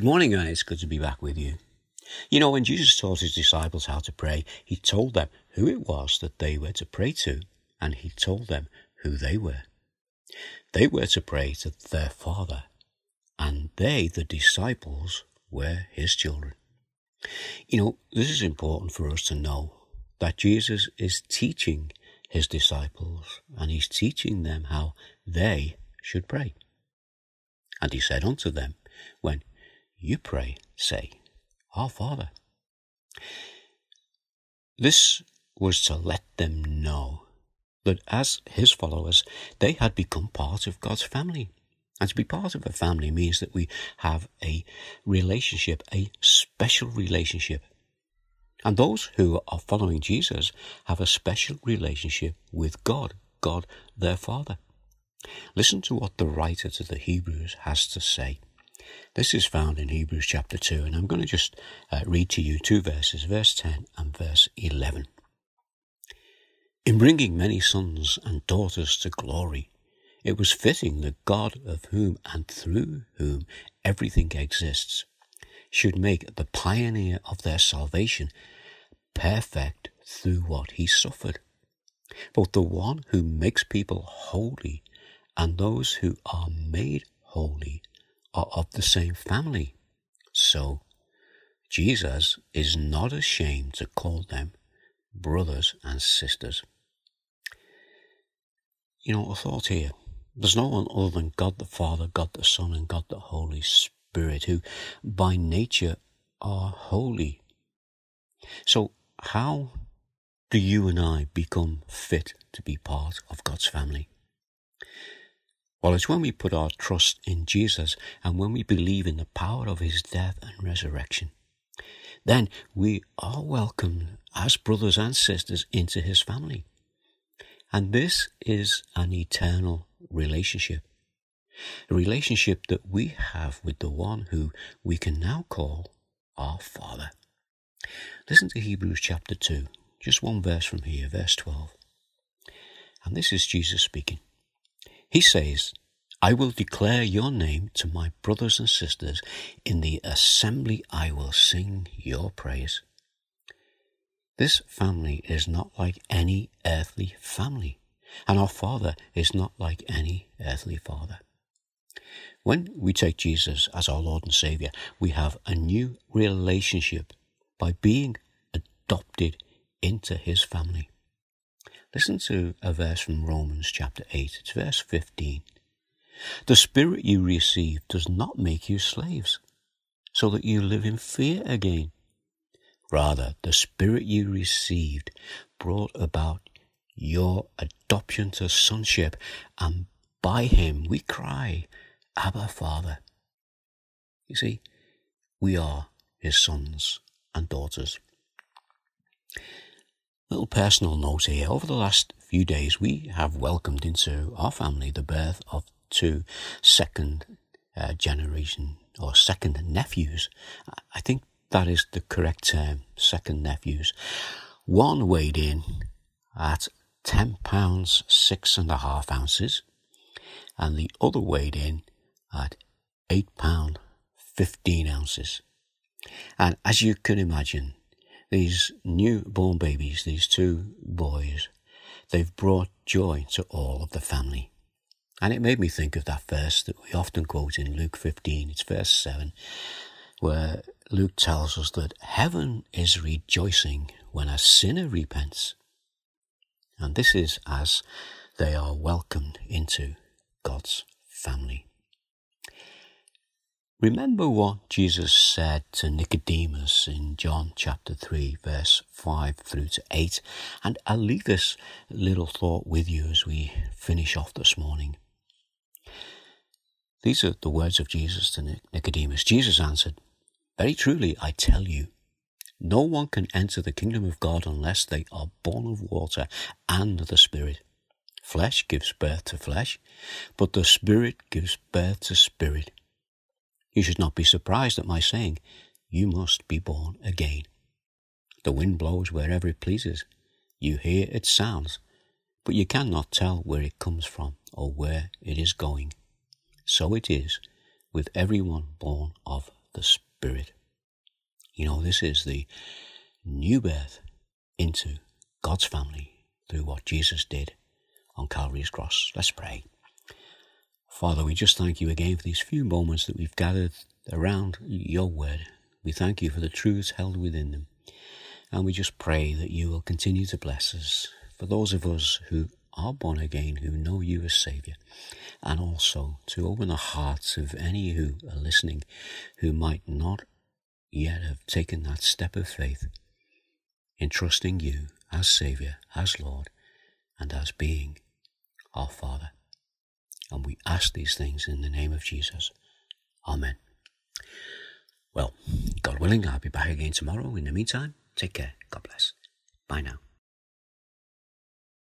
Good morning, guys. Good to be back with you. You know, when Jesus taught his disciples how to pray, he told them who it was that they were to pray to, and he told them who they were. They were to pray to their Father, and they, the disciples, were his children. You know, this is important for us to know that Jesus is teaching his disciples, and he's teaching them how they should pray. And he said unto them, When you pray, say, Our Father. This was to let them know that as his followers, they had become part of God's family. And to be part of a family means that we have a relationship, a special relationship. And those who are following Jesus have a special relationship with God, God their Father. Listen to what the writer to the Hebrews has to say. This is found in Hebrews chapter 2, and I'm going to just uh, read to you two verses, verse 10 and verse 11. In bringing many sons and daughters to glory, it was fitting that God, of whom and through whom everything exists, should make the pioneer of their salvation perfect through what he suffered. Both the one who makes people holy and those who are made holy are of the same family. So, Jesus is not ashamed to call them brothers and sisters. You know, a thought here. There's no one other than God the Father, God the Son, and God the Holy Spirit who by nature are holy. So, how do you and I become fit to be part of God's family? Well, it's when we put our trust in Jesus and when we believe in the power of his death and resurrection. Then we are welcomed as brothers and sisters into his family. And this is an eternal relationship. A relationship that we have with the one who we can now call our Father. Listen to Hebrews chapter 2, just one verse from here, verse 12. And this is Jesus speaking. He says, I will declare your name to my brothers and sisters. In the assembly I will sing your praise. This family is not like any earthly family, and our Father is not like any earthly father. When we take Jesus as our Lord and Savior, we have a new relationship by being adopted into His family. Listen to a verse from Romans chapter 8. It's verse 15. The Spirit you receive does not make you slaves, so that you live in fear again. Rather, the Spirit you received brought about your adoption to sonship, and by Him we cry, Abba, Father. You see, we are His sons and daughters. Little personal note here. Over the last few days, we have welcomed into our family the birth of two second uh, generation or second nephews. I think that is the correct term, second nephews. One weighed in at 10 pounds, six and a half ounces, and the other weighed in at 8 pound, 15 ounces. And as you can imagine, these newborn babies, these two boys, they've brought joy to all of the family. And it made me think of that verse that we often quote in Luke 15, it's verse 7, where Luke tells us that heaven is rejoicing when a sinner repents. And this is as they are welcomed into God's family. Remember what Jesus said to Nicodemus in John chapter 3, verse 5 through to 8. And I'll leave this little thought with you as we finish off this morning. These are the words of Jesus to Nicodemus. Jesus answered, Very truly, I tell you, no one can enter the kingdom of God unless they are born of water and the Spirit. Flesh gives birth to flesh, but the Spirit gives birth to spirit. You should not be surprised at my saying, You must be born again. The wind blows wherever it pleases. You hear its sounds, but you cannot tell where it comes from or where it is going. So it is with everyone born of the Spirit. You know, this is the new birth into God's family through what Jesus did on Calvary's cross. Let's pray. Father, we just thank you again for these few moments that we've gathered around your word. We thank you for the truths held within them. And we just pray that you will continue to bless us. For those of us who are born again, who know you as Saviour, and also to open the hearts of any who are listening who might not yet have taken that step of faith in trusting you as Saviour, as Lord, and as being our Father. And we ask these things in the name of Jesus. Amen. Well, God willing, I'll be back again tomorrow. In the meantime, take care. God bless. Bye now.